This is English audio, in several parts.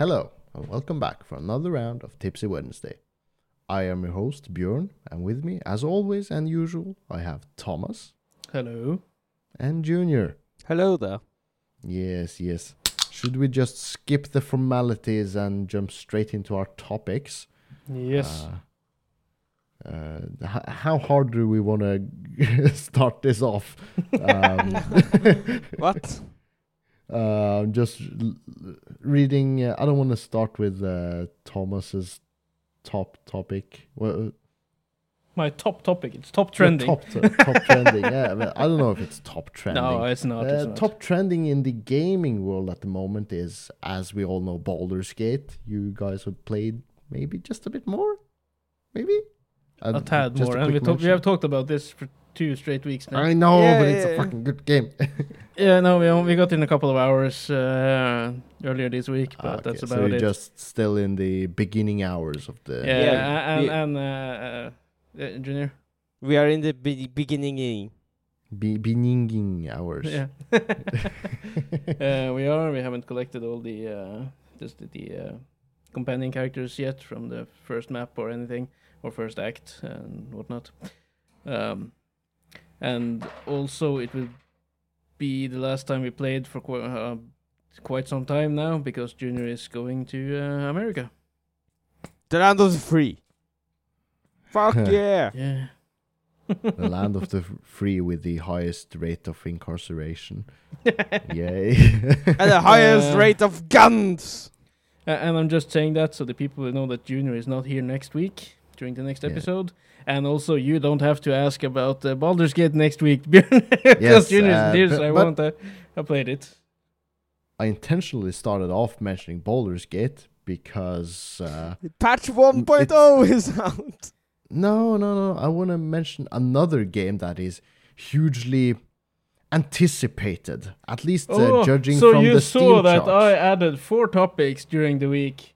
Hello, and welcome back for another round of Tipsy Wednesday. I am your host, Björn, and with me, as always and usual, I have Thomas Hello. and Junior. Hello there. Yes, yes. Should we just skip the formalities and jump straight into our topics? Yes. Uh, uh, h- how hard do we want to start this off? Um, What? Uh, I'm just reading. Uh, I don't want to start with uh, Thomas's top topic. Well, My top topic. It's top trending. Top, top trending. Yeah, but I don't know if it's top trending. no, it's not. it's Uh, not. top trending in the gaming world at the moment is, as we all know, Baldur's Gate. You guys have played maybe just a bit more, maybe Uh, a tad more. And we, we have talked about this for two straight weeks now. I know, Yeah, but it's yeah, a fucking good game. yeah, no, we, we got in a couple of hours uh, earlier this week, but Ah, okay, that's so about you're it. just still in the beginning hours of the. yeah, Yeah, and, we- and uh, uh, uh, Junior. We are in the be- beginning. Be- beginning hours. Yeah. uh, we are. We haven't collected all the uh, just the, the uh, companion characters yet from the first map or anything or first act and whatnot. Um, and also, it will be the last time we played for qu- uh, quite some time now because Junior is going to uh, America. The land of the free. Fuck yeah. Yeah. the land of the free with the highest rate of incarceration. Yay. and the highest Uh, rate of guns. A- and I'm just saying that so the people will know that Junior is not here next week during the next Yeah. episode. And also, you don't have to ask about uh, Baldur's Gate next week because Yes, Junior uh, is here, but- I won't uh, have played it. I intentionally started off mentioning Baldur's Gate because uh, Patch 1.0 is out. no, no, no. I want to mention another game that is hugely anticipated, at least uh, oh, judging so from you the saw that charts. I added four topics during the week to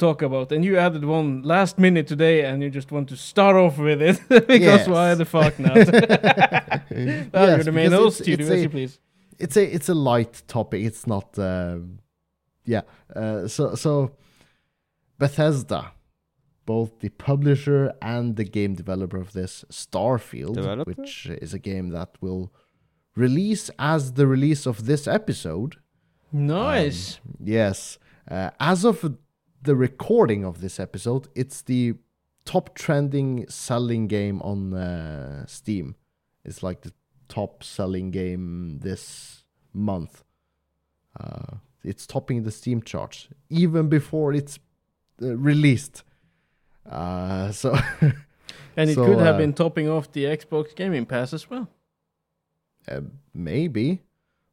talk about, and you added one last minute today, and you just want to start off with it because Yes. why the fuck not? well, Yes, you're the main host. it's- You do it's as a- you please. it's a it's a light topic. It's not uh, yeah. Uh, so so Bethesda, both the publisher and the game developer of this, Starfield, Developer? which is a game that will release as the release of this episode. Nice. Um, yes, uh, as of the recording of this episode, it's the top trending selling game on uh, Steam. It's like the top selling game this month. Uh, it's topping the Steam charts even before it's uh, released. Uh, so and it so, could have uh, been topping off the Xbox Gaming Pass as well. uh, maybe,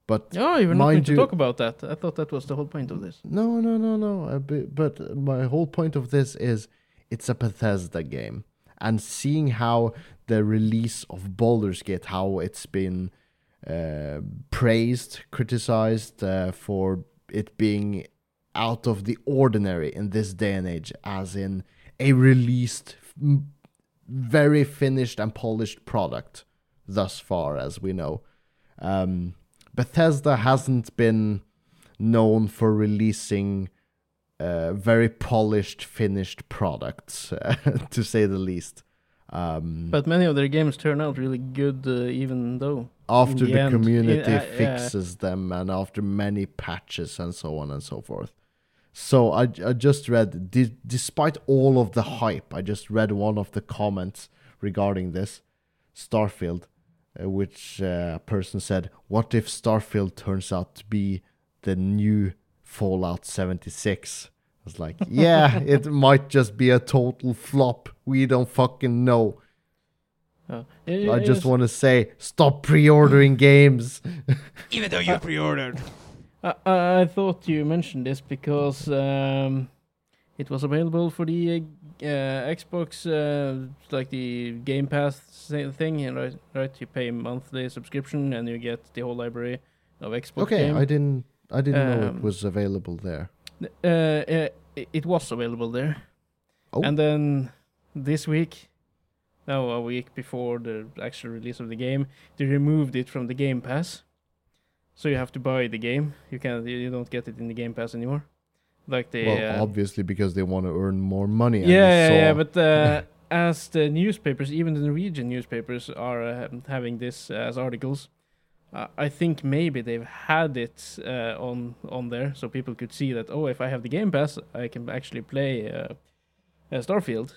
but Oh, you were not going Mind to talk about that. I thought that was the whole point of this. No, no, no, no. But my whole point of this is it's a Bethesda game. And seeing how the release of Baldur's Gate, how it's been uh, praised, criticized uh, for it being out of the ordinary in this day and age, as in a released, very finished and polished product thus far, as we know. Um, Bethesda hasn't been known for releasing uh, very polished, finished products, to say the least. Um, But many of their games turn out really good, uh, even though. after the the, community yeah, yeah. fixes them and after many patches and so on and so forth. So I, I just read, de- despite all of the hype, I just read one of the comments regarding this Starfield, uh, which uh, a person said, What if Starfield turns out to be the new Fallout 76? I was like, Yeah, it might just be a total flop. We don't fucking know. Uh, I just want to say, stop pre-ordering games. Even though you pre-ordered. I, I I thought you mentioned this because um, it was available for the uh, uh, Xbox, uh, like the Game Pass thing, right? Right, you pay a monthly subscription and you get the whole library of Xbox. Okay, game. I didn't, I didn't know it Um, was available there. Uh, uh, it- was available there. Oh. And then this week, no, a week before the actual release of the game, they removed it from the Game Pass. So you have to buy the game. You can not you don't get it in the Game Pass anymore. Like the well, uh, obviously because they want to earn more money. and yeah, they yeah, yeah, but uh, as the newspapers, even the Norwegian newspapers, are uh, having this as articles, uh, I think maybe they've had it uh, on on there, so people could see that. Oh, if I have the Game Pass, I can actually play uh, uh, Starfield,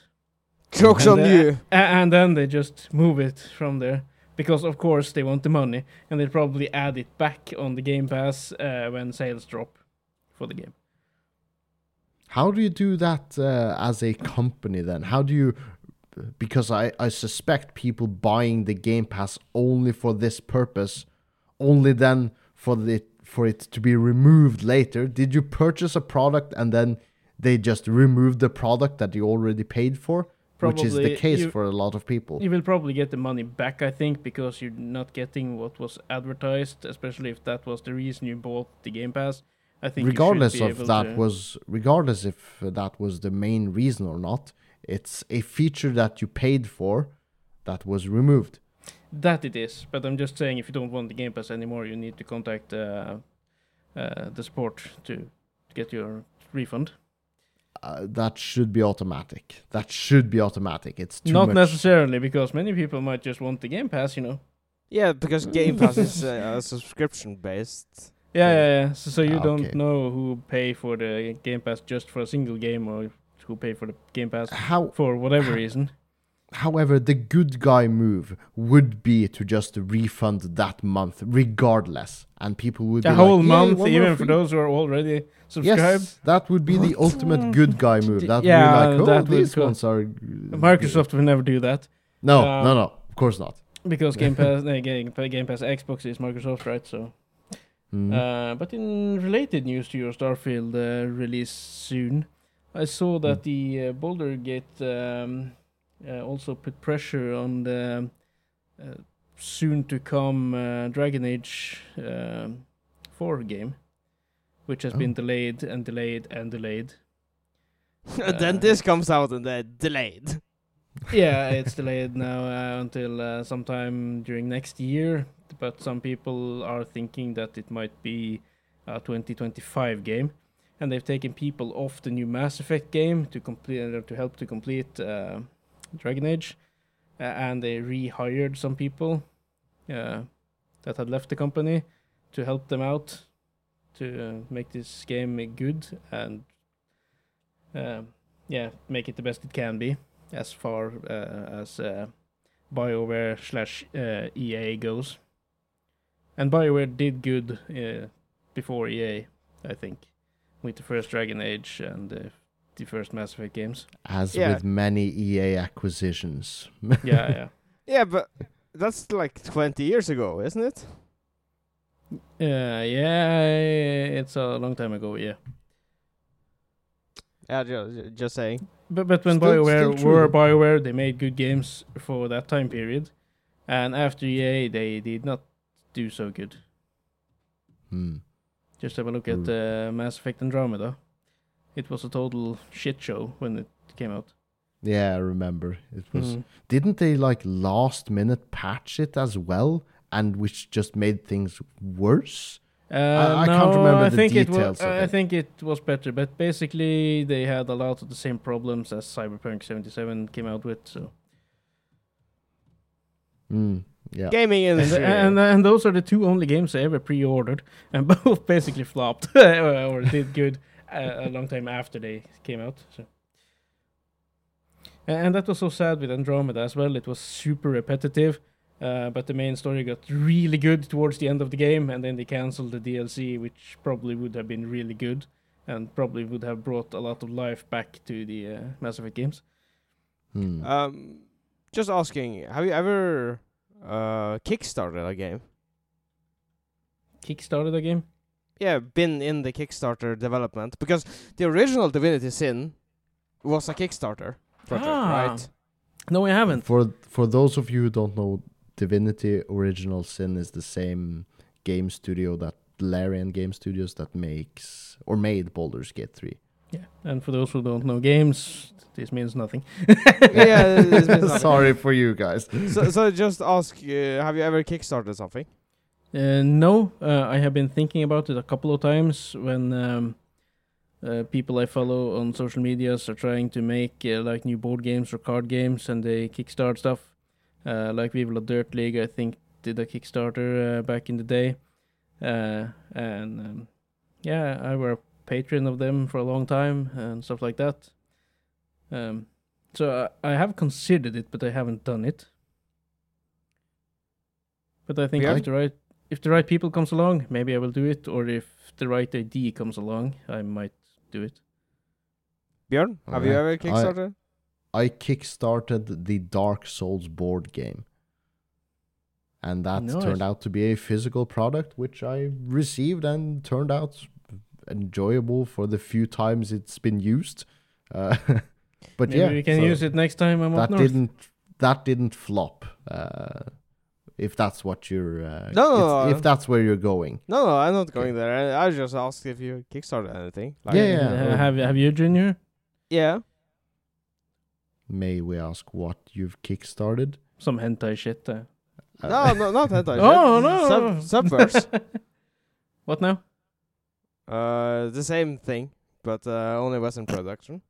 Jokes And, on uh, you. And then they just move it from there because, of course, they want the money, and they probably add it back on the Game Pass uh, when sales drop for the game. How do you do that uh, as a company then? How do you because I, I suspect people buying the Game Pass only for this purpose, only then for the for it to be removed later. Did you purchase a product and then they just removed the product that you already paid for? which is the case you- for a lot of people. You will probably get the money back, I think, because you're not getting what was advertised, especially if that was the reason you bought the Game Pass. I think regardless of that to- was regardless if that was the main reason or not it's a feature that you paid for that was removed that it is. But I'm just saying, if you don't want the Game Pass anymore, you need to contact uh, uh, the support to get your refund. uh, that should be automatic that should be automatic it's too not much necessarily, because many people might just want the Game Pass, you know. Yeah, because Game Pass is uh, subscription based. Yeah, Yeah. yeah. So, so you Ah, don't okay. know who pay for the Game Pass just for a single game, or who pay for the Game Pass how for whatever reason. however the good guy move would be to just refund that month regardless and people would A be whole like, month, even for those who are already subscribed. Yes, that would be the ultimate good guy move. That Yeah, would be like, oh, that would these ones are. Microsoft will never do that No, Uh, no, no. Of course not. because Game Pass, uh, Game, Game Pass Xbox is Microsoft, right? So, Mhm. uh, but in related news to your Starfield uh, release soon, I saw that Mm. the uh, Baldur Gate um, uh, also put pressure on the uh, soon to come uh, Dragon Age um, 4 game, which has been Oh. delayed and delayed and delayed. then this comes out and then delayed. yeah, it's delayed now uh, until uh, sometime during next year. But some people are thinking that it might be a 2025 game, and they've taken people off the new Mass Effect game to complete uh, to help to complete uh, Dragon Age, uh, and they rehired some people uh, that had left the company to help them out to uh, make this game good and uh, yeah, make it the best it can be as far uh, as BioWare slash EA goes. And BioWare did good uh, before EA, I think, with the first Dragon Age and uh, the first Mass Effect games. As yeah. with many EA acquisitions. Yeah, yeah. Yeah, but that's like 20 years ago, isn't it? Uh, yeah, it's a long time ago, yeah. Yeah, just, just saying. But but when Still- BioWare still were. BioWare, they made good games for that time period, and after EA, they did not do so good. Hmm. Just have a look at uh, Mass Effect Andromeda. It was a total shit show when it came out. Yeah, I remember. It was. Mhm. Didn't they like last minute patch it as well, and which just made things worse? Uh, I can't remember I the think it details was. of I it. think it was better, but basically they had a lot of the same problems as Cyberpunk 77 came out with. So Hmm. Yeah. Gaming and, industry. and and those are the two only games I ever pre-ordered, and both basically flopped or did good uh, a long time after they came out. So. A- And that was so sad with Andromeda as well. It was super repetitive, uh, but the main story got really good towards the end of the game, and then they canceled the DLC, which probably would have been really good, and probably would have brought a lot of life back to the uh, Mass Effect games. Hmm. um, just asking, have you ever uh, kickstarted a game? Kickstarted a game. Yeah, been in the Kickstarter development because the original Divinity Sin was a Kickstarter project, Ah. right? No, I haven't. For for those of you who don't know, Divinity Original Sin is the same game studio that Larian Game Studios that makes or made Baldur's Gate 3. Yeah, and for those who don't know games, this means nothing. Yeah, this means nothing. Sorry for you guys. so, so just ask, uh, have you ever kickstarted something? Uh, no, uh, I have been thinking about it a couple of times when um, uh, people I follow on social medias are trying to make uh, like new board games or card games, and they kickstart stuff. Uh, like Viva la Dirt League, I think did a Kickstarter uh, back in the day, uh, and um, yeah, I were a patron of them for a long time and stuff like that. Um, so I, I have considered it, but I haven't done it. But I think Yeah. if the right if the right people comes along, maybe I will do it. Or if the right idea comes along, I might do it. Björn, have you Alright. ever Kickstarter? I kickstarted the Dark Souls board game. And that Nice. turned out to be a physical product which I received and turned out enjoyable for the few times it's been used. Uh, but maybe yeah, we can so use it next time I'm up that north. didn't that didn't flop. Uh, if that's what you're uh, No, no, if, no. if that's where you're going. No, no, I'm not going there. I, I just asked if you Kickstarted anything. Like, Yeah, yeah. Uh, oh. have have you, Junior? Yeah. May we ask what you've kickstarted? Some hentai shit. Uh. Uh, No, no, not hentai. Oh, no. Sub- Subverse. what now? Uh, the same thing, but uh, only Western production.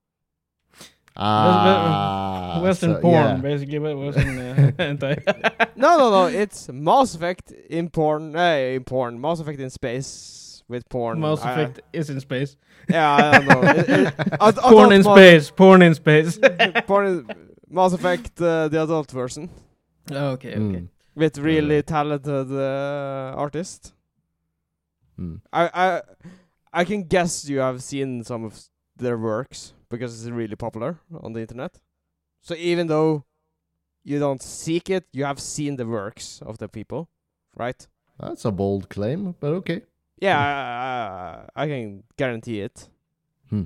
Ah, Western so, porn, yeah. basically. but Western uh, hentai. no, no, no. It's Mass Effect in porn. Uh, in porn. Mass Effect in space with porn. Mass I- Effect is in space. yeah, I don't know. It- it- I- I porn in Mass- space. Porn in space. porn in Mass Effect, uh, the adult version, okay, okay. Mm, with really talented uh, artists. mm. I, I, I can guess you have seen some of their works because it's really popular on the internet. So even though you don't seek it, you have seen the works of the people, right? That's a bold claim, but okay. Yeah, I, I, I can guarantee it. Hmm.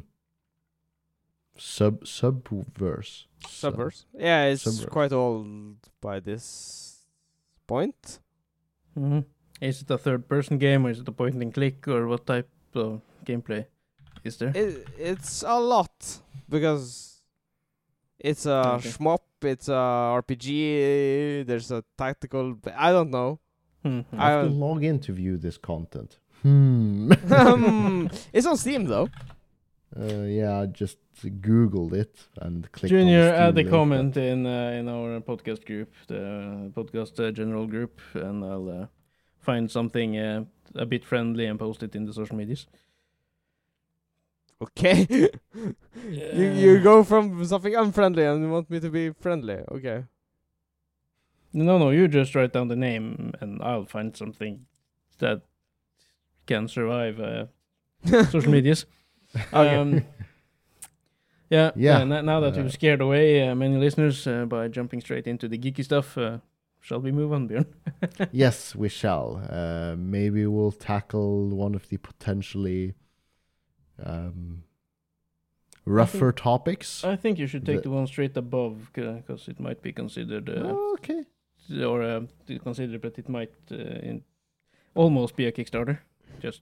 Sub subverse. Sub- Subverse. Yeah, it's Subverse. quite old by this point. hmm Is it a third-person game, or is it a point-and-click, or what type of gameplay is there? It, it's a lot because it's a Okay. shmup, it's a RPG, there's a tactical. I don't know. Mhm. I have to log in to view this content. Hmm. Um, it's on Steam though. uh, yeah, I just googled it and clicked. Junior, on add Steam a comment in uh, in our podcast group, the podcast uh, general group, and I'll uh, find something uh, a bit friendly and post it in the social medias. Okay. you you go from something unfriendly and you want me to be friendly. Okay. No, no, you just write down the name, and I'll find something that can survive uh, social medias. Okay. Um, yeah, Yeah, uh, now that uh, we've scared away uh, many listeners uh, by jumping straight into the geeky stuff, uh, shall we move on, Björn? yes, we shall. Uh, maybe we'll tackle one of the potentially um, rougher topics. I think you should take The- the, one straight above because it might be considered, uh, Oh, okay. or uh, to consider, but it might uh, in almost be a Kickstarter, just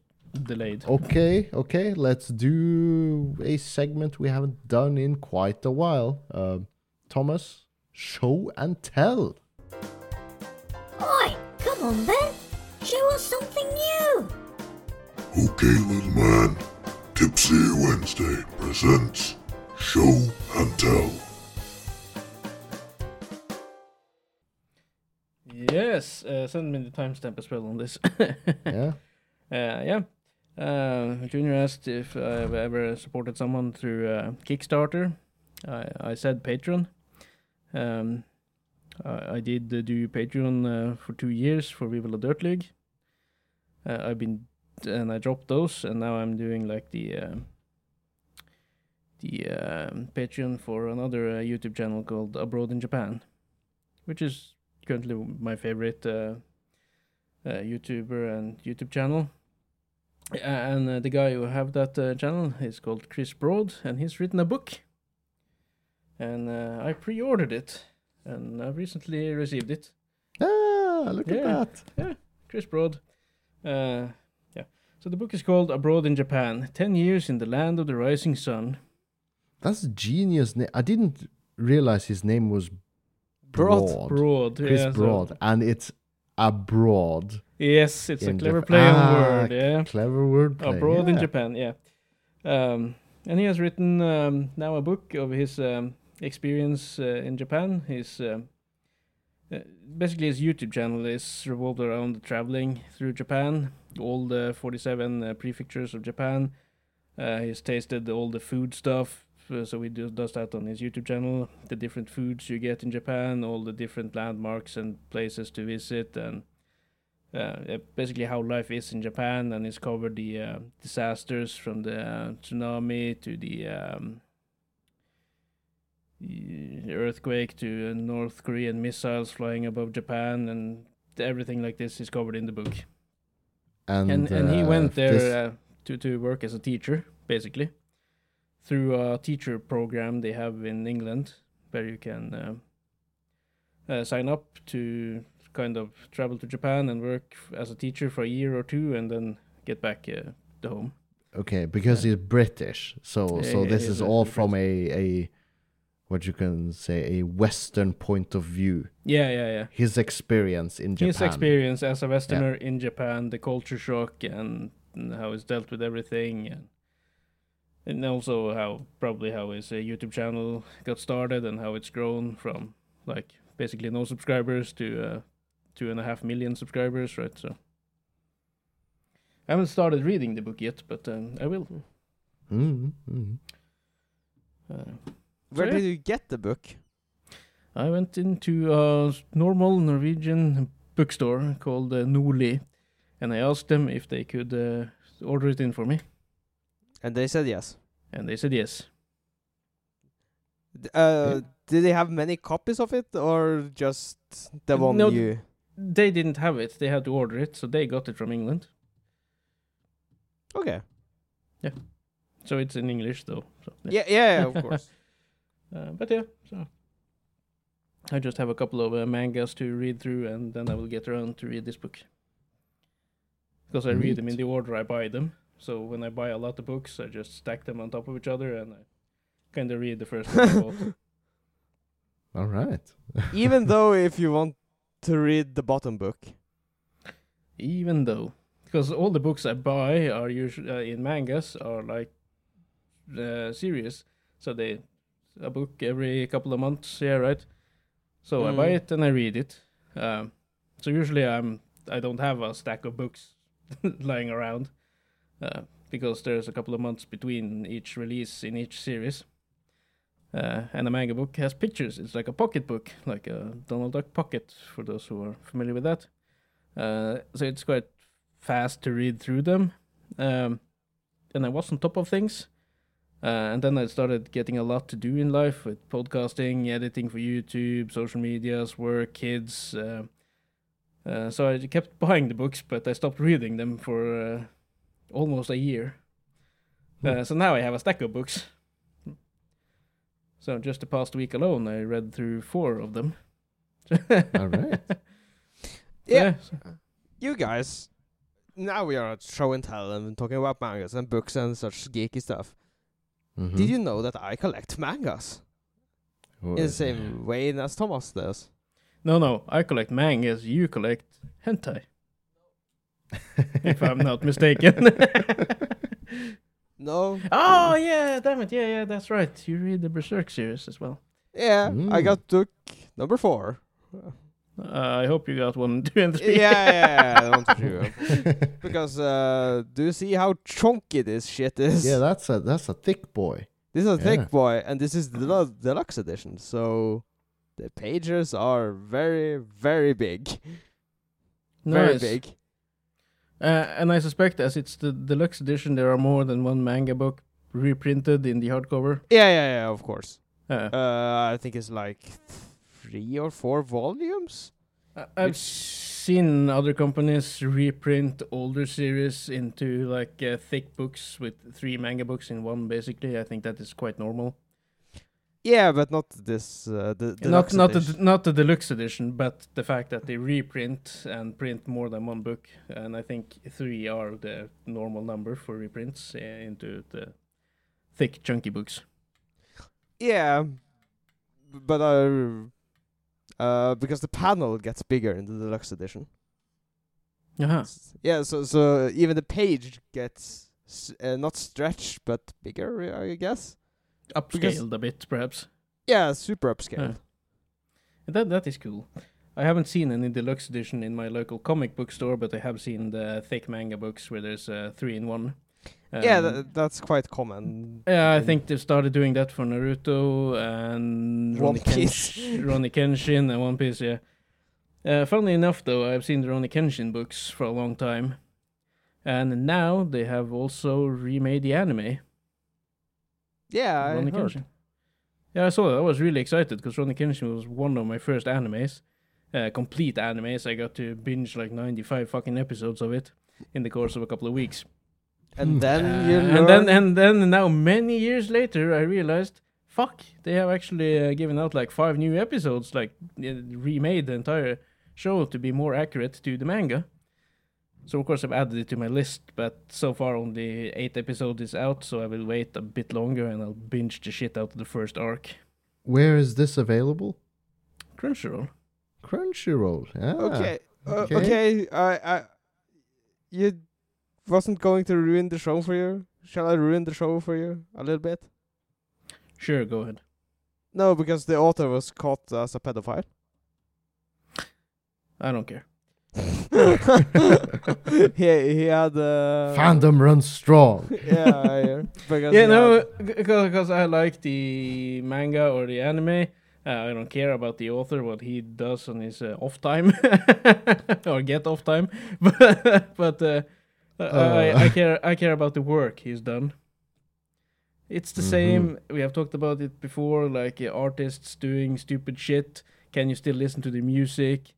delayed. Okay, okay. Let's do a segment we haven't done in quite a while. Um Thomas, show and tell. Oi, come on then. Show us something new. Okay, little man. Tipsy Wednesday presents Show and Tell. Yes, uh, send me the timestamp as well on this. Yeah. Uh, yeah. Uh, Junior asked if I've ever supported someone through uh, Kickstarter. I, I said Patreon. Um, I, I did uh, do Patreon uh, for two years for Viva la Dirt League. Uh, I've been and I dropped those, and now I'm doing like the uh, the um Patreon for another uh, YouTube channel called Abroad in Japan, which is currently my favorite uh, uh, YouTuber and YouTube channel. Uh, and uh, the guy who have that uh, channel is called Chris Broad, and he's written a book. And uh, I pre-ordered it, and I've recently received it. Ah, look Yeah. at that. Yeah, Chris Broad. Uh, yeah. So the book is called Abroad in Japan: Ten Years in the Land of the Rising Sun. That's a genius name. I didn't realize his name was Broad. Broad. Broad. Chris yeah, so- Broad, and it's abroad. yes, it's a clever Jap- play on Ah, word. Yeah. Clever wordplay. Abroad in. Japan, yeah. Um, and he has written um, now a book of his um, experience uh, in Japan. His um, uh, basically his YouTube channel is revolved around traveling through Japan, all the 47 uh, prefectures of Japan. He's tasted all the food stuff, so he do, does that on his YouTube channel. The different foods you get in Japan, all the different landmarks and places to visit, and uh, basically how life is in Japan. And he's covered the uh, disasters from the tsunami to the um, the earthquake to uh, North Korean missiles flying above Japan, and everything like this is covered in the book. And And and he uh, went there this- uh, to to work as a teacher, basically, through a teacher program they have in England, where you can uh, uh, sign up to kind of travel to Japan and work as a teacher for a year or two, and then get back uh, to home. Okay, because he's British, so so this is all from a a what you can say a Western point of view. Yeah, yeah, yeah. His experience in Japan. His experience as a Westerner in Japan, the culture shock, and, and how he's dealt with everything, and and also how probably how his uh, YouTube channel got started and how it's grown from like basically no subscribers to uh, two and a half million subscribers, right? So I haven't started reading the book yet, but um, I will. Mm, mm. Uh, Where yeah. did you get the book? I went into a normal Norwegian bookstore called uh, and I asked them if they could uh, order it in for me, And they said yes. and they said yes. Uh, did they have many copies of it, or just the one No, you? They didn't have it; they had to order it, so they got it from England. Okay. Yeah. So it's in English, though. So, Yeah, yeah, yeah, of course. Uh, but yeah, so I just have a couple of uh, mangas to read through, and then I will get around to read this book. Because I read them in the order I buy them. So when I buy a lot of books, I just stack them on top of each other, and I kind of read the first one All right. Even though if you want to read the bottom book, Even though, because all the books I buy are usually uh, in mangas are like uh, series, so they a book every couple of months. Yeah, right. So I buy Mm. it and I read it. Um, so usually I'm I don't have a stack of books lying around uh, because there's a couple of months between each release in each series. Uh, and a manga book has pictures. It's like a pocket book, like a Donald Duck pocket, for those who are familiar with that. Uh, so it's quite fast to read through them. Um, and I was on top of things. Uh, and then I started getting a lot to do in life with podcasting, editing for YouTube, social medias, work, kids. Uh, uh, so I kept buying the books, but I stopped reading them for uh, almost a year. Uh, so now I have a stack of books. So just the past week alone, I read through four of them. All right. yeah, so- you guys. Now we are at show and tell and talking about mangas and books and such geeky stuff. Mhm. Did you know that I collect mangas Wha- in the same way as Thomas does? No, no, I collect mangas. You collect hentai, if I'm not mistaken. No. oh yeah, damn it, yeah, yeah, that's right. You read the Berserk series as well. Yeah, I Mm. got book number four. Uh, I hope you got one, two, and yeah, three. yeah, I want to Because uh, do you see how chunky this shit is? yeah, that's a that's a thick boy. This is a Yeah. thick boy, and this is the deluxe edition. So the pages are very, very big. Very big. Uh, and I suspect, as it's the deluxe edition, there are more than one manga book reprinted in the hardcover. Yeah, yeah, yeah. Of course. Uh, Uh, I think it's like three or four volumes. I- I've seen other companies reprint older series into like uh, thick books with three manga books in one. Basically, I think that is quite normal. Yeah, but not this. Uh, the not not the not the deluxe edition, but the fact that they reprint and print more than one book, and I think three are the normal number for reprints uh, into the thick chunky books. Yeah, but uh, uh, because the panel gets bigger in the deluxe edition. Uh-huh. S- Yeah, so so even the page gets s- uh, not stretched but bigger, I guess. Upscaled a bit, perhaps. Yeah, super upscale. That that is cool. I haven't seen any deluxe edition in my local comic book store, but I have seen the thick manga books where there's uh, three in one. Yeah, Um, tha- that's quite common. yeah, I think they've started doing that for Naruto and One Rurouni, Piece. Rurouni Kenshin and One Piece. Yeah. Uh, funnily enough, though, I've seen the Rurouni Kenshin books for a long time, and now they have also remade the anime. Yeah, I Rurouni heard. Kenshin. Yeah, I saw that. I was really excited because Rurouni Kenshin was one of my first animes, uh, complete animes. I got to binge like 95 fucking episodes of it in the course of a couple of weeks. And Hmm. then Uh, you and then and then now many years later, I realized, fuck, they have actually uh, given out like five new episodes, like uh, remade the entire show to be more accurate to the manga. So of course I've added it to my list, but so far only eight episodes is out, so I will wait a bit longer and I'll binge the shit out of the first arc. Where is this available? Crunchyroll. Crunchyroll. Ah, okay, uh, okay. okay. I, I, you wasn't going to ruin the show for you. Shall I ruin the show for you a little bit? Sure, go ahead. No, because the author was caught as a pedophile. I don't care. he he had uh, Fandom runs strong. yeah, I hear. Because yeah, no, had- because I like the manga or the anime. Uh, I don't care about the author, what he does on his uh, off time or get off time, but but uh, I, Uh. I care I care about the work he's done. It's the Mhm. same. We have talked about it before, like uh, artists doing stupid shit. Can you still listen to the music?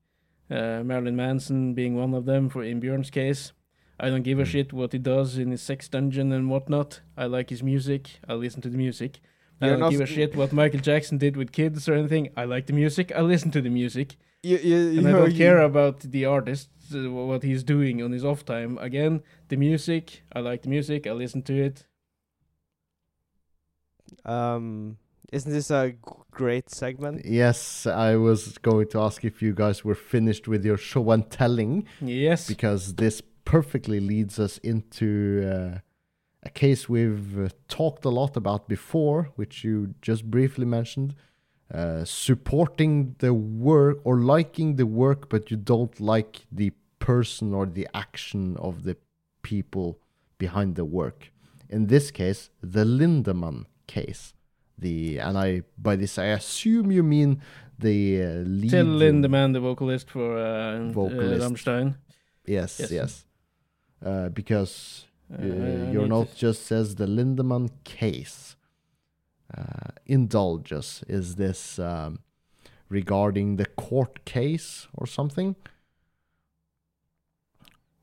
Uh, Marilyn Manson being one of them. For in Björn's case, I don't give a Mm. shit what he does in his sex dungeon and whatnot. I like his music. I listen to the music. I You're don't give a shit what Michael Jackson did with kids or anything. I like the music. I listen to the music, you, you, you and I don't you- care about the artist, uh, what he's doing on his off time. Again, the music. I like the music. I listen to it. Um, isn't this a g- great segment? Yes, I was going to ask if you guys were finished with your show and telling, Yes. because this perfectly leads us into uh, a case we've uh, talked a lot about before, which you just briefly mentioned. Uh, supporting the work or liking the work, but you don't like the person or the action of the people behind the work. In this case, the Lindemann case. The and I by this I assume you mean the uh, lead. Till Lindemann, the vocalist for uh, Vocalist. Uh, Rammstein. Yes, yes. Yes. Uh, because Uh, uh, your note just says the Lindemann case. Uh, indulge us. Is this um, regarding the court case or something?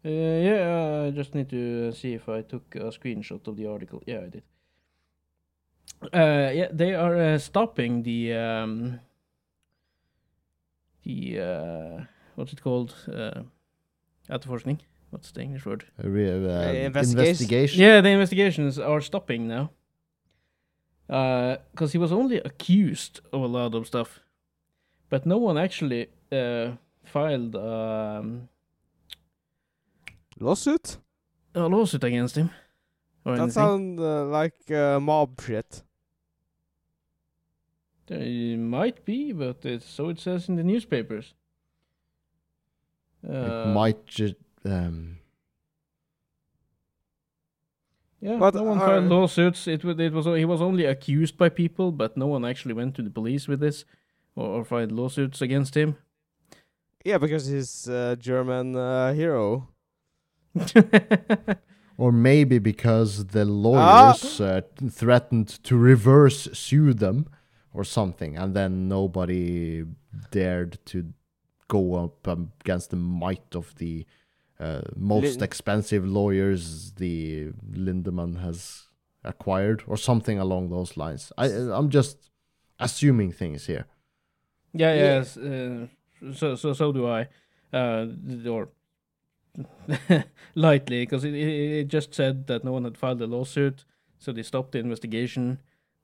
Uh, yeah, I just need to uh, see if I took a screenshot of the article. Yeah, I did. Uh, yeah, they are uh, stopping the um, the uh, what's it called? Uh, efterforskning. What's the English word? Re- uh, investigation. investigation. Yeah, the investigations are stopping now. Because he was only accused of a lot of stuff, but no one actually uh, filed um, Lawsuit? a lawsuit against him. Or That anything. sounds uh, like uh, mob shit. It might be, but it's, so it says in the newspapers. It Uh, might just. Um, Yeah, But, no one filed lawsuits. It was it was he was only accused by people, but no one actually went to the police with this or, or filed lawsuits against him. Yeah, because he's a German uh, hero. or maybe because the Ah! lawyers uh, threatened to reverse sue them or something, and then nobody dared to go up um, against the might of the uh, most Lin- expensive lawyers the Lindemann has acquired, or something along those lines. I, I'm just assuming things here. Yeah, Yeah. yes. Uh, so so so do I. Uh, or lightly, because it, it it just said that no one had filed a lawsuit, so they stopped the investigation.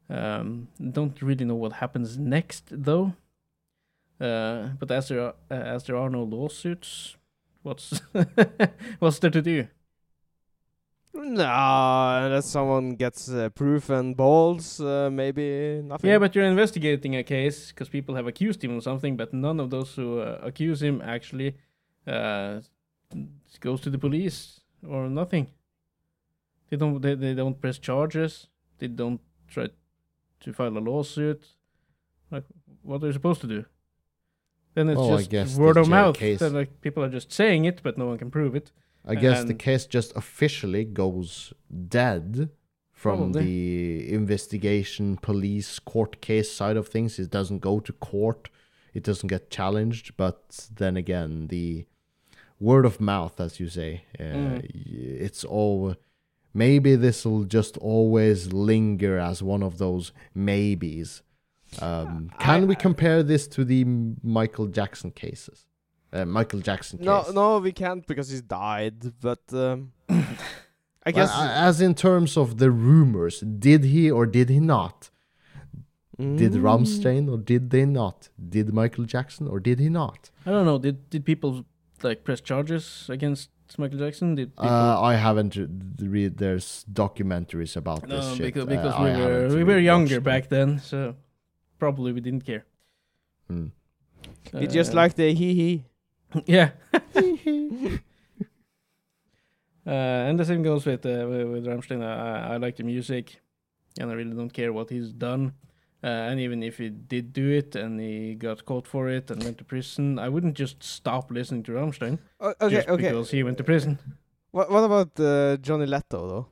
Um, don't really know what happens next though. Uh, but as there are, uh, as there are no lawsuits, what's what's there to do? No, unless someone gets uh, proof and balls, uh, maybe nothing. Yeah, but you're investigating a case because people have accused him of something, but none of those who uh, accuse him actually uh, goes to the police or nothing. They don't. They, they don't press charges. They don't try to file a lawsuit. Like, what are you supposed to do? Then it's Oh, just word of mouth. case- Then like people are just saying it, but no one can prove it. I guess the case just officially goes dead from Probably. the investigation, police, court case side of things. It doesn't go to court. It doesn't get challenged. But then again, the word of mouth, as you say, uh, Mm. it's all. Maybe this will just always linger as one of those maybes. Um, can I- we compare this to the Michael Jackson cases? Uh, Michael Jackson no, case. no, we can't because he's died. But um, I guess a- as in terms of the rumors, did he or did he not? Did Mm. Rammstein or did they not? Did Michael Jackson or did he not? I don't know. Did did people like press charges against Michael Jackson? Did people Uh, I haven't read. There's documentaries about No, this shit. because, Uh, because I we were we were younger back then, so probably we didn't care. Mm. We just Uh, like the hee hee. yeah. uh, and the same goes with uh, with, with Rammstein. I, I like the music, and I really don't care what he's done. Uh, and even if he did do it and he got caught for it and went to prison, I wouldn't just stop listening to Rammstein O- okay, just okay. because he went to prison. What what about uh, Johnny Leto though?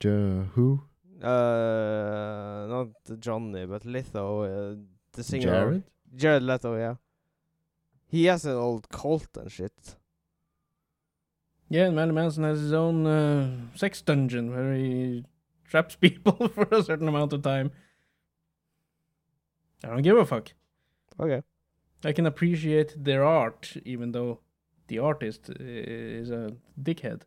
Jo- who? Uh, not Johnny, but Leto, uh, the singer. Jared? Jared Leto, yeah. He has an old cult and shit. Yeah, and Marilyn Manson has his own uh, sex dungeon where he traps people for a certain amount of time. I don't give a fuck. Okay. I can appreciate their art, even though the artist is a dickhead.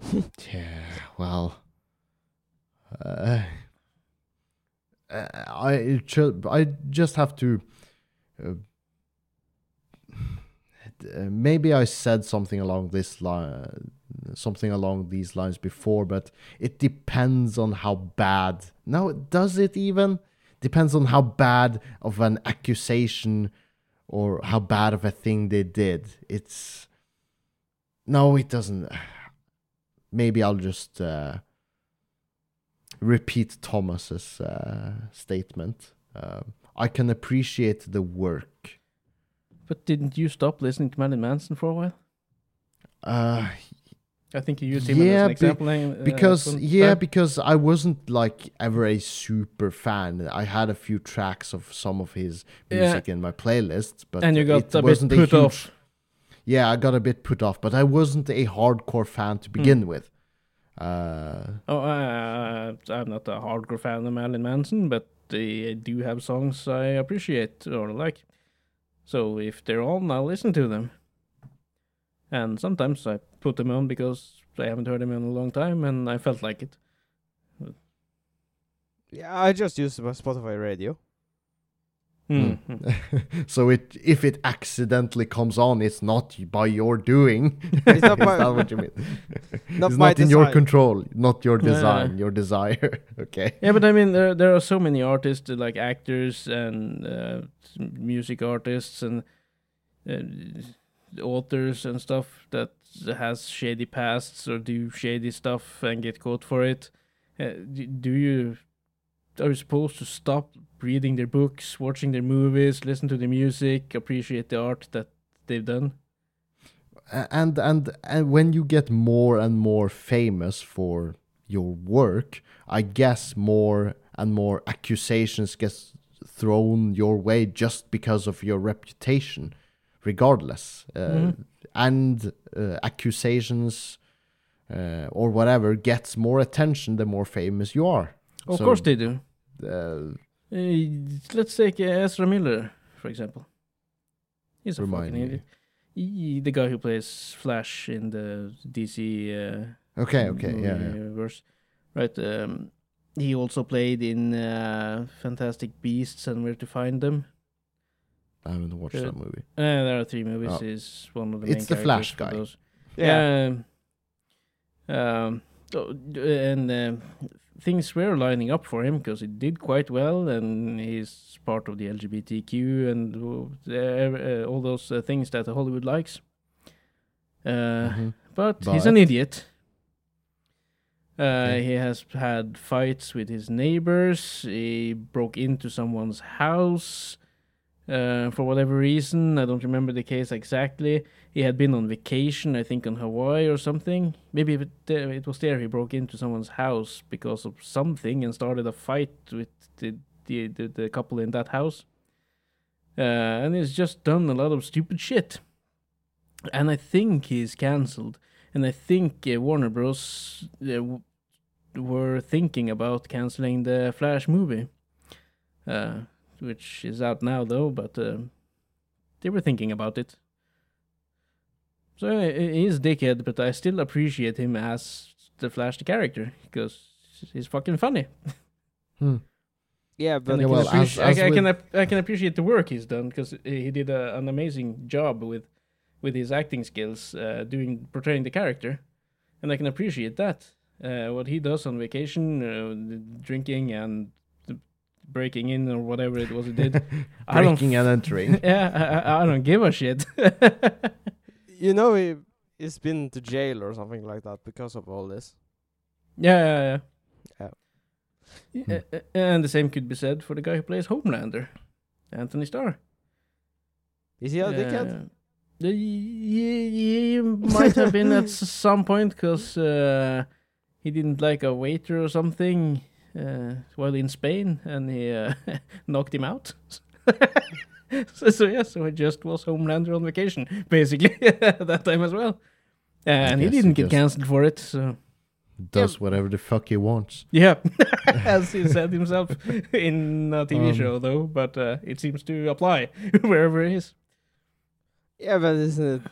Yeah. Well. Uh, uh, I I just have to. Uh, uh, maybe I said something along this line, something along these lines before, but it depends on how bad. No, does it even? Depends on how bad of an accusation or how bad of a thing they did. It's no, it doesn't. Maybe I'll just uh, repeat Thomas's uh, statement. Uh, I can appreciate the work. But didn't you stop listening to Marilyn Manson for a while? Uh, I think you used him Yeah, as an example. uh, because one yeah, time. because I wasn't like ever a super fan. I had a few tracks of some of his Yeah. music in my playlists, but and you got it a wasn't put huge, off. Yeah, I got a bit put off, but I wasn't a hardcore fan to begin with. Uh, Oh, uh, I'm not a hardcore fan of Marilyn Manson, but they do have songs I appreciate or like. So if they're on, I'll listen to them. And sometimes I put them on because I haven't heard them in a long time and I felt like it. Yeah, I just use Sp- Spotify Radio. Mm. so it if it accidentally comes on, it's not by your doing. It's not Is that what you mean? Not it's not in your control, not your Yeah. design, your desire. okay. Yeah, but I mean, there there are so many artists, like actors and uh, music artists and uh, authors and stuff that has shady pasts or do shady stuff and get caught for it. Uh, do you are you supposed to stop reading their books, watching their movies, listen to the music, appreciate the art that they've done? And and and when you get more and more famous for your work i guess more and more accusations get thrown your way just because of your reputation regardless uh, Mhm. and uh, accusations uh, or whatever gets more attention the more famous you are Of So, course they do. Uh, Uh, let's take uh, Ezra Miller, for example. He's a Remind fucking idiot. He, the guy who plays Flash in the DC uh, okay okay yeah, yeah. universe, right? Um, he also played in uh, Fantastic Beasts and Where to Find Them. I haven't watched Good. that movie. Uh, there are three movies. Oh. He's one of the It's main the Flash characters guy. those. Yeah. Yeah. Um, oh, and um things were lining up for him because he did quite well, and he's part of the LGBTQ and uh, uh, all those uh, things that Hollywood likes. Uh, Mhm. but, he's an idiot. Uh, Okay. He has had fights with his neighbors. He broke into someone's house uh, for whatever reason. I don't remember the case exactly. He had been on vacation, I think, on Hawaii or something. Maybe it, uh, it was there he broke into someone's house because of something and started a fight with the the, the, the couple in that house. Uh, and he's just done a lot of stupid shit. And I think he's cancelled. And I think uh, Warner Bros. Uh, were thinking about canceling the Flash movie, uh, which is out now though. But they were thinking about it. So he's a dickhead, but I still appreciate him as the Flash, the character, because he's fucking funny. Hmm. Yeah, but I, Yeah, can well, appreci- as- as I, I can ap- I can appreciate the work he's done because he did a, an amazing job with with his acting skills, uh, doing portraying the character, and I can appreciate that. Uh, what he does on vacation, uh, drinking and breaking in or whatever it was he did. I don't Breaking and entering. yeah, I, I- I don't give a shit. You know he he's been to jail or something like that because of all this. yeah, yeah, yeah. Yeah. Yeah, uh, uh, and the same could be said for the guy who plays Homelander, Anthony Starr. Is he a dickhead? Uh, He, he might have been at some point because uh, he didn't like a waiter or something uh, while in Spain, and he uh, knocked him out. so, so yeah, so I just was Homelander on vacation, basically that time as well, and he didn't get cancelled for it. So Does whatever the fuck he wants. yeah, as he said himself in a TV Um, show, though, but uh, it seems to apply wherever he is. Yeah, but isn't it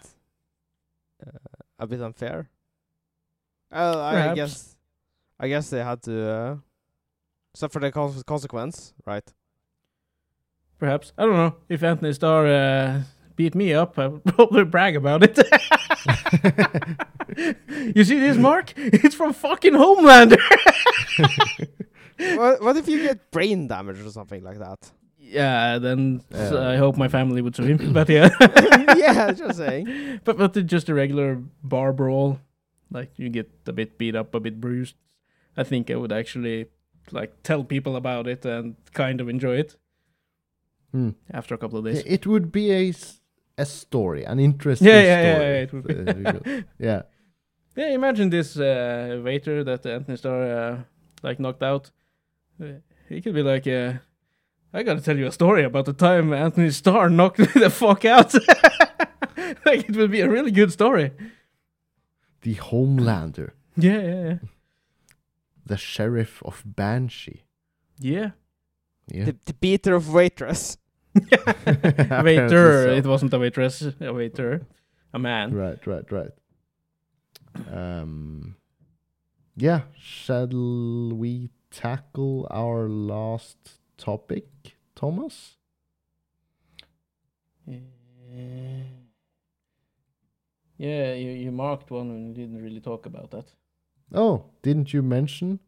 uh, a bit unfair? Uh, I Perhaps. guess, I guess they had to uh, suffer the cons- consequence, right? Perhaps. I don't know. If Anthony Starr uh, beat me up, I would probably brag about it. you see this, Mark? It's from fucking Homelander. what, what if you get brain damage or something like that? yeah, then Yeah. I hope my family would sue him. But yeah. yeah, just saying. but but just a regular bar brawl. Like you get a bit beat up, a bit bruised. I think I would actually like tell people about it and kind of enjoy it Hmm. after a couple of days. It would be a, a story, an interesting Yeah, yeah, yeah, story. yeah, it would be. Uh, yeah. Yeah, imagine this uh, waiter that Anthony Starr uh, like knocked out. Uh, he could be like, uh, "I gotta tell you a story about the time Anthony Starr knocked me the fuck out." like it would be a really good story. The Homelander, Yeah, yeah, yeah. the sheriff of Banshee. Yeah. Yeah. The, the beater of waitress. Waiter. so. It wasn't a waitress. A waiter. A man. Right, right, right. Um, yeah. Shall we tackle our last topic, Thomas? Yeah, you, you marked one and didn't really talk about that. Oh, didn't you mention?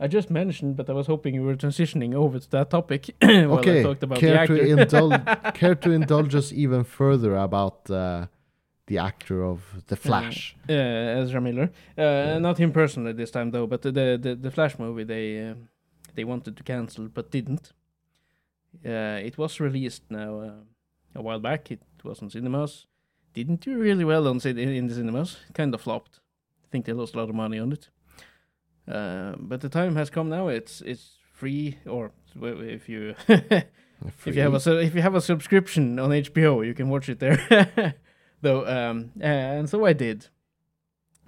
I just mentioned, but I was hoping you were transitioning over to that topic while I talked about the care actor. to indulge? care to indulge us even further about uh, the actor of the Flash? uh, Ezra Miller. Uh, Not him personally this time though, but the the, the Flash movie they uh, they wanted to cancel but didn't. Uh, it was released now uh, a while back. It was on cinemas. Didn't do really well on in the cinemas. Kind of flopped. I think they lost a lot of money on it. Uh, but the time has come now. It's it's free, or if you if you have a su- if you have a subscription on HBO, you can watch it there. Though, um, and so I did,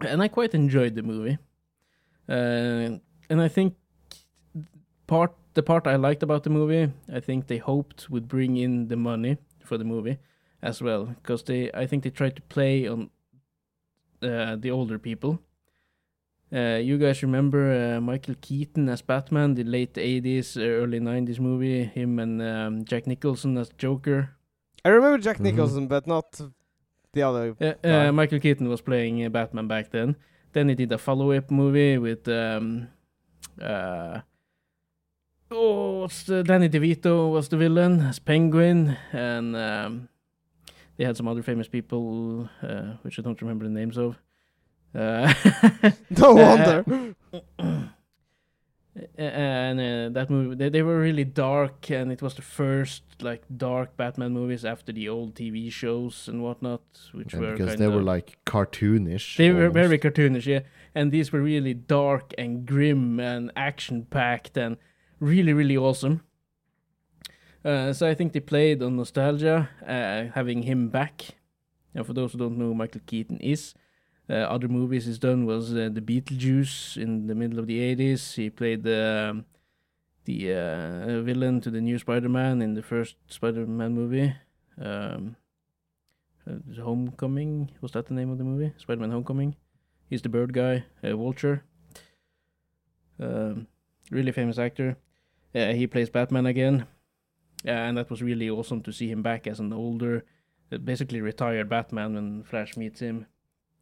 and I quite enjoyed the movie. Uh, and I think part the part I liked about the movie, I think they hoped would bring in the money for the movie as well, because they I think they tried to play on uh, the older people. Uh, you guys remember uh, Michael Keaton as Batman, the late 80s, uh, early 90s movie? Him and um, Jack Nicholson as Joker. I remember Jack Mhm. Nicholson, but not the other. Uh, uh, Michael Keaton was playing uh, Batman back then. Then he did a follow-up movie with um, uh, oh, what's the Danny DeVito was the villain as Penguin, and um, they had some other famous people, uh, which I don't remember the names of. Uh, No wonder. and uh, that movie, they, they were really dark, and it was the first like dark Batman movies after the old TV shows and whatnot, which Yeah, were because they were like cartoonish. they were very cartoonish, yeah. And these were really dark and grim and action packed and really, really awesome. Uh, so I think they played on nostalgia, uh, having him back. And for those who don't know who Michael Keaton is, uh, other movies he's done was uh, the Beetlejuice in the middle of the 80s. He played the um, the uh, villain to the new Spider-Man in the first Spider-Man movie. Um, uh, Homecoming was that the name of the movie? Spider-Man Homecoming. He's the bird guy, uh, Vulture. Um, really famous actor. Uh, he plays Batman again, uh, and that was really awesome to see him back as an older, uh, basically retired Batman when Flash meets him.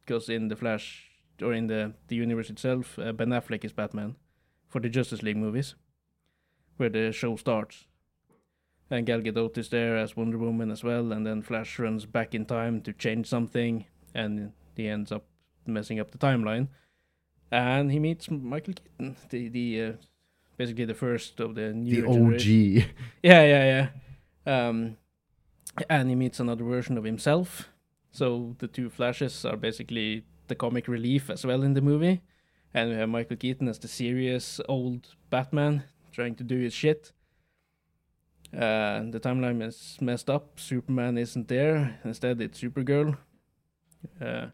Because in the Flash or in the the universe itself, uh, Ben Affleck is Batman for the Justice League movies, where the show starts. And Gal Gadot is there as Wonder Woman as well, and then Flash runs back in time to change something, and he ends up messing up the timeline. And he meets Michael Keaton, the the uh, basically the first of the new the OG. yeah, yeah, yeah. Um, and he meets another version of himself. So the two Flashes are basically the comic relief as well in the movie. And we have Michael Keaton as the serious old Batman trying to do his shit. Uh, the timeline is messed up. Superman isn't there. Instead, it's Supergirl. Uh,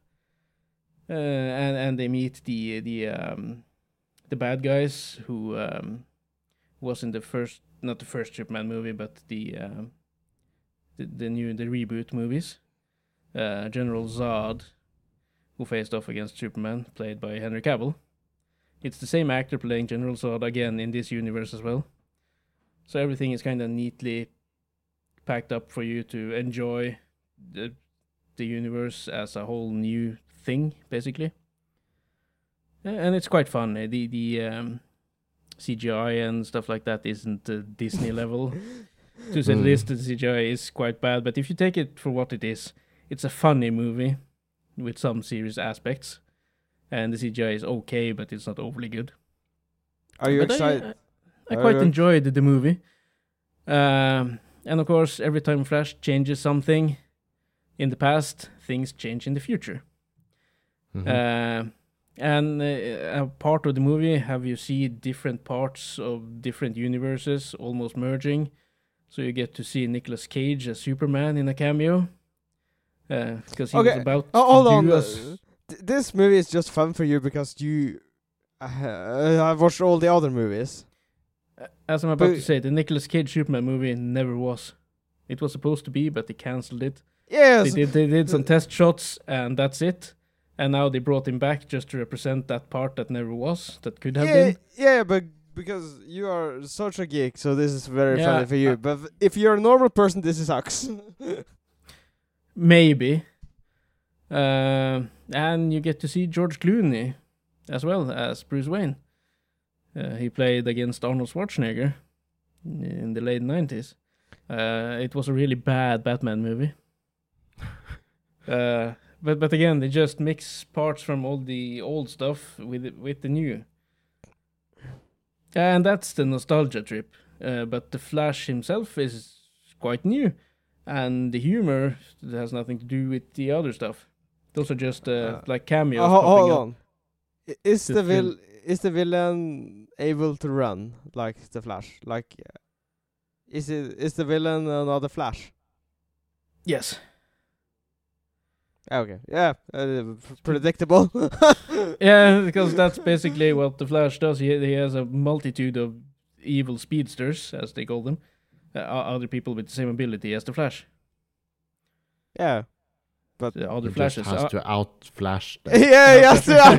uh, and and they meet the the um, the bad guys who um, was in the first not the first Superman movie, but the um, the, the new the reboot movies. Uh, General Zod, who faced off against Superman, played by Henry Cavill. It's the same actor playing General Zod again in this universe as well. So everything is kind of neatly packed up for you to enjoy the the universe as a whole new thing, basically. And it's quite fun. The the um, CGI and stuff like that isn't uh, Disney level. To say the Mm. least, the CGI is quite bad. But if you take it for what it is, it's a funny movie with some serious aspects, and the CGI is okay, but it's not overly good. Are you But I- excited? I, I Are quite you- enjoyed the movie. Um, and of course, every time Flash changes something in the past, things change in the future. Mhm. Uh, and uh, a part of the movie have you see different parts of different universes almost merging. So you get to see Nicolas Cage as Superman in a cameo. Because he Okay, was about Oh, hold on. uh, us- th- this movie is just fun for you because you. Uh, I've watched all the other movies. As I'm about But- to say, the Nicolas Cage Superman movie never was. It was supposed to be, but they cancelled it. Yes. They did they did some test shots, and that's it. And now they brought him back just to represent that part that never was, that could have yeah, been. yeah, but because you are such a geek, so this is very Yeah, funny for you. uh, but if you're a normal person, this sucks. Maybe. Um and you get to see George Clooney as well as Bruce Wayne. Uh, he played against Arnold Schwarzenegger in the late 90s. Uh, it was a really bad Batman movie. uh, but but again, they just mix parts from all the old stuff with with the new. And that's the nostalgia trip. Uh, but the Flash himself is quite new, and the humor has nothing to do with the other stuff. Those are just uh, Uh, like cameos. Oh, ho- hold on. Is to the vil- is the villain able to run like the Flash? Like, uh, is it is the villain another Flash? Yes. Ah, Okay, yeah, uh, predictable. Yeah, because that's basically what the Flash does. He he has a multitude of evil speedsters, as they call them, uh, o- other people with the same ability as the Flash. yeah, but The other He Flashes. just has are- to outflash them. yeah, yes, yeah,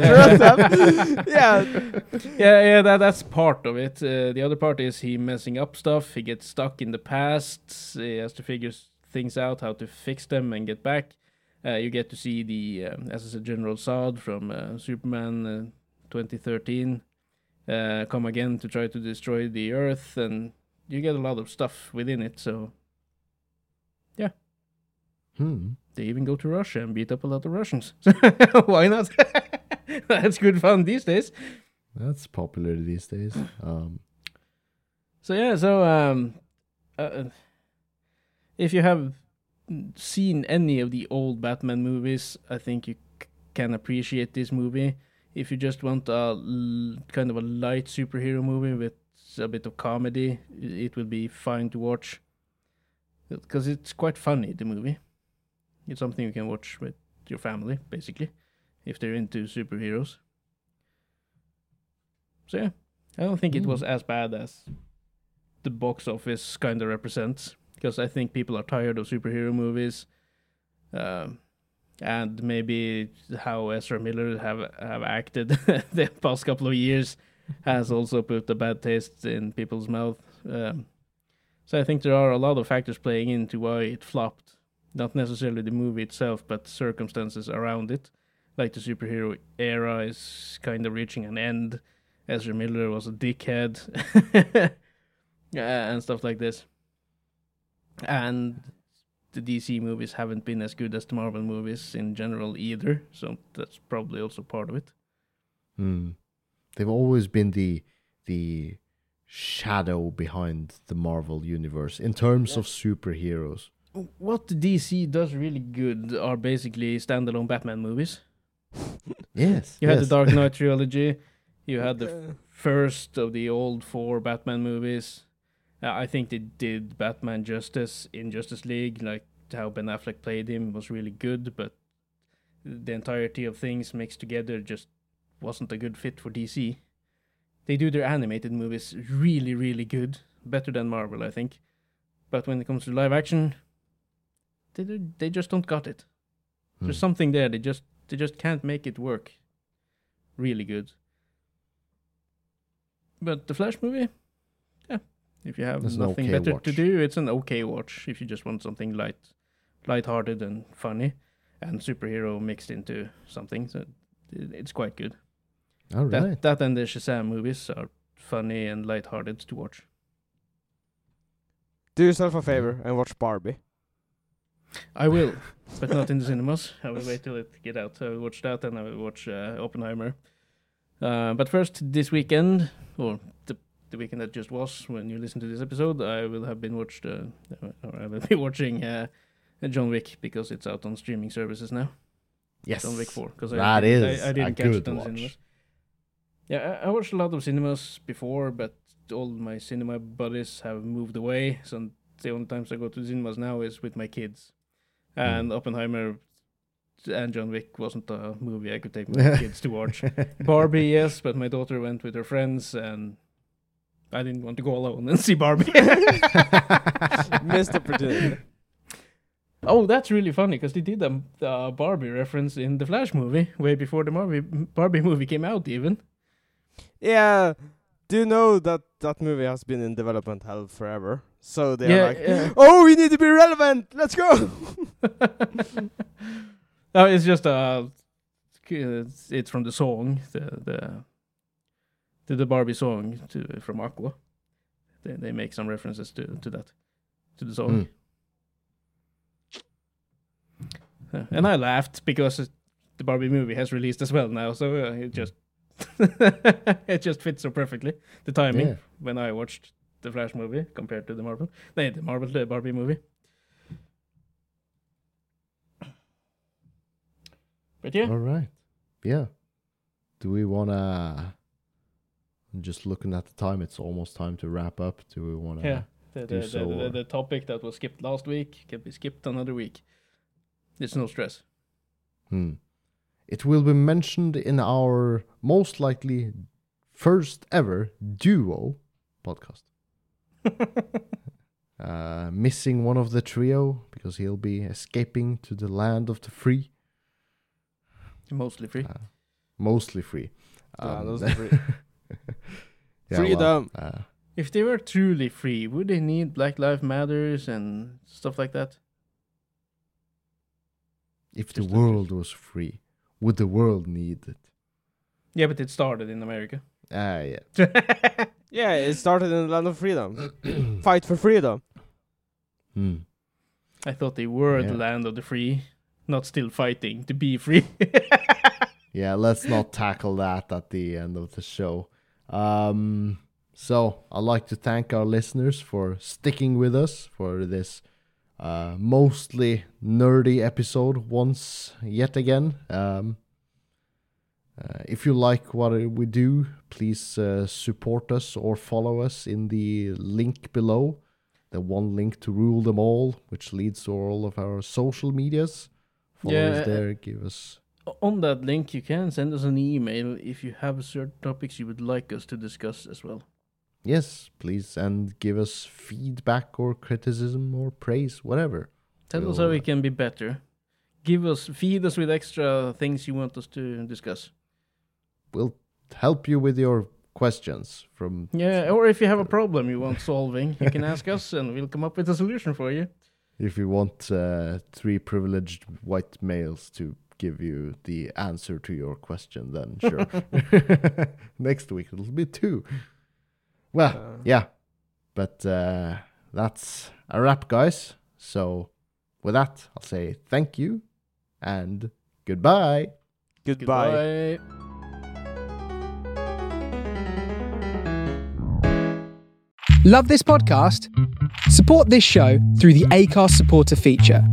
yeah. yeah, yeah, that that's part of it. Uh, the other part is he messing up stuff. He gets stuck in the past. He has to figure things out, how to fix them and get back. Uh, you get to see the, um, as I said, General Zod from uh, Superman uh, 2013 uh, come again to try to destroy the Earth, and you get a lot of stuff within it. So yeah. Hmm. they even go to Russia and beat up a lot of Russians. Why not? That's good fun these days. That's popular these days. Um, So yeah, so um, uh, if you have seen any of the old Batman movies, I think you c- can appreciate this movie. If you just want a l- kind of a light superhero movie with a bit of comedy, it will be fine to watch because it's quite funny. The movie, it's something you can watch with your family, basically, if they're into superheroes. So yeah, I don't think it was as bad as the box office kind of represents because I think people are tired of superhero movies, um, and maybe how Ezra Miller have have acted the past couple of years has also put a bad taste in people's mouth. Um, so I think there are a lot of factors playing into why it flopped. Not necessarily the movie itself, but circumstances around it. Like the superhero era is kind of reaching an end. Ezra Miller was a dickhead. uh, and stuff like this. And the DC movies haven't been as good as the Marvel movies in general either, so that's probably also part of it. hmm. They've always been the the shadow behind the Marvel universe in terms of superheroes. What the DC does really good are basically standalone Batman movies. Yes. You had yes. the Dark Knight trilogy, you had the Uh, first of the old four Batman movies. Uh, I think they did Batman justice in Justice League, like how Ben Affleck played him was really good, but the entirety of things mixed together just wasn't a good fit for DC. They do their animated movies really, really good, better than Marvel, I think. But when it comes to live action, they do- they just don't got it. Hmm. There's something there. They just they just can't make it work. Really good. But the Flash movie, yeah. If you have nothing okay better watch. to do, it's an okay watch. If you just want something light, light-hearted and funny, and superhero mixed into something, so it's quite good. All That that and the Shazam movies are funny and light-hearted to watch. do yourself a favor and watch Barbie. I will, but not in the cinemas. I will wait till it get out. I will watch that, and I will watch uh, Oppenheimer. Uh, but first, this weekend, or the the weekend that just was, when you listen to this episode, I will have been watched. Uh, or I will be watching uh, John Wick because it's out on streaming services now. Yes. John Wick Four, because I, That didn't- is I, I didn't a catch good it on the watch. cinemas. Yeah, I, I watched a lot of cinemas before, but all my cinema buddies have moved away, so the only times I go to cinemas now is with my kids. Mm. And Oppenheimer and John Wick wasn't a movie I could take my kids to watch. Barbie, yes, but my daughter went with her friends, and I didn't want to go alone and see Barbie. Missed opportunity. oh, that's really funny because they did a, a Barbie reference in the Flash movie way before the Barbie Barbie movie came out, even. Yeah. Do you know that that movie has been in development hell forever? So they're Yeah, like, yeah. oh, we need to be relevant. Let's go. no, it's just uh, it's, it's from the song, the the the, the Barbie song to from Aqua. They they make some references to to that to the song. Uh, and I laughed because it- the Barbie movie has released as well now, so uh, it just it just fits so perfectly the timing Yeah. when I watched the Flash movie compared to the Marvel, no, the Marvel the Barbie movie. But yeah, All right. Yeah. Do we wanna? I'm just looking at the time. It's almost time to wrap up. Do we wanna? yeah, the the, so, the, the, the topic that was skipped last week can be skipped another week. It's no stress. Hmm. It will be mentioned in our most likely first ever duo podcast. Uh, missing one of the trio because he'll be escaping to the land of the free, Mostly free. uh, mostly free. Yeah, Um, those are free. yeah, Freedom. Well, uh, If they were truly free, would they need Black Lives Matters and stuff like that? If the Just a- world was free, would the world need it? Yeah, but it started in America. Ah, yeah. Yeah, it started in the land of freedom. Fight for freedom. Hmm. I thought they were Yeah. the land of the free, not still fighting to be free. Yeah, let's not tackle that at the end of the show. Um, so I'd like to thank our listeners for sticking with us for this uh, mostly nerdy episode once yet again. Um, uh, if you like what we do, please uh, support us or follow us in the link below. The one link to rule them all, which leads to all of our social medias. Follow Yeah, us there, give us On that link, you can send us an email if you have certain topics you would like us to discuss as well. Yes, please, and give us feedback or criticism or praise, whatever. Tell us We'll, how we uh, can be better. Give us, feed us with extra things you want us to discuss. We'll help you with your questions from Yeah, or if you have a problem you want solving, you can ask us and we'll come up with a solution for you. if you want uh, three privileged white males to give you the answer to your question, then sure. Next week it'll be two. Well, Uh, yeah, but uh, that's a wrap, guys. So, with that, I'll say thank you and goodbye. Goodbye. Goodbye. Love this podcast? Support this show through the Acast supporter feature.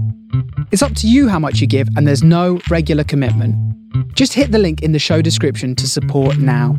It's up to you how much you give, and there's no regular commitment. Just hit the link in the show description to support now.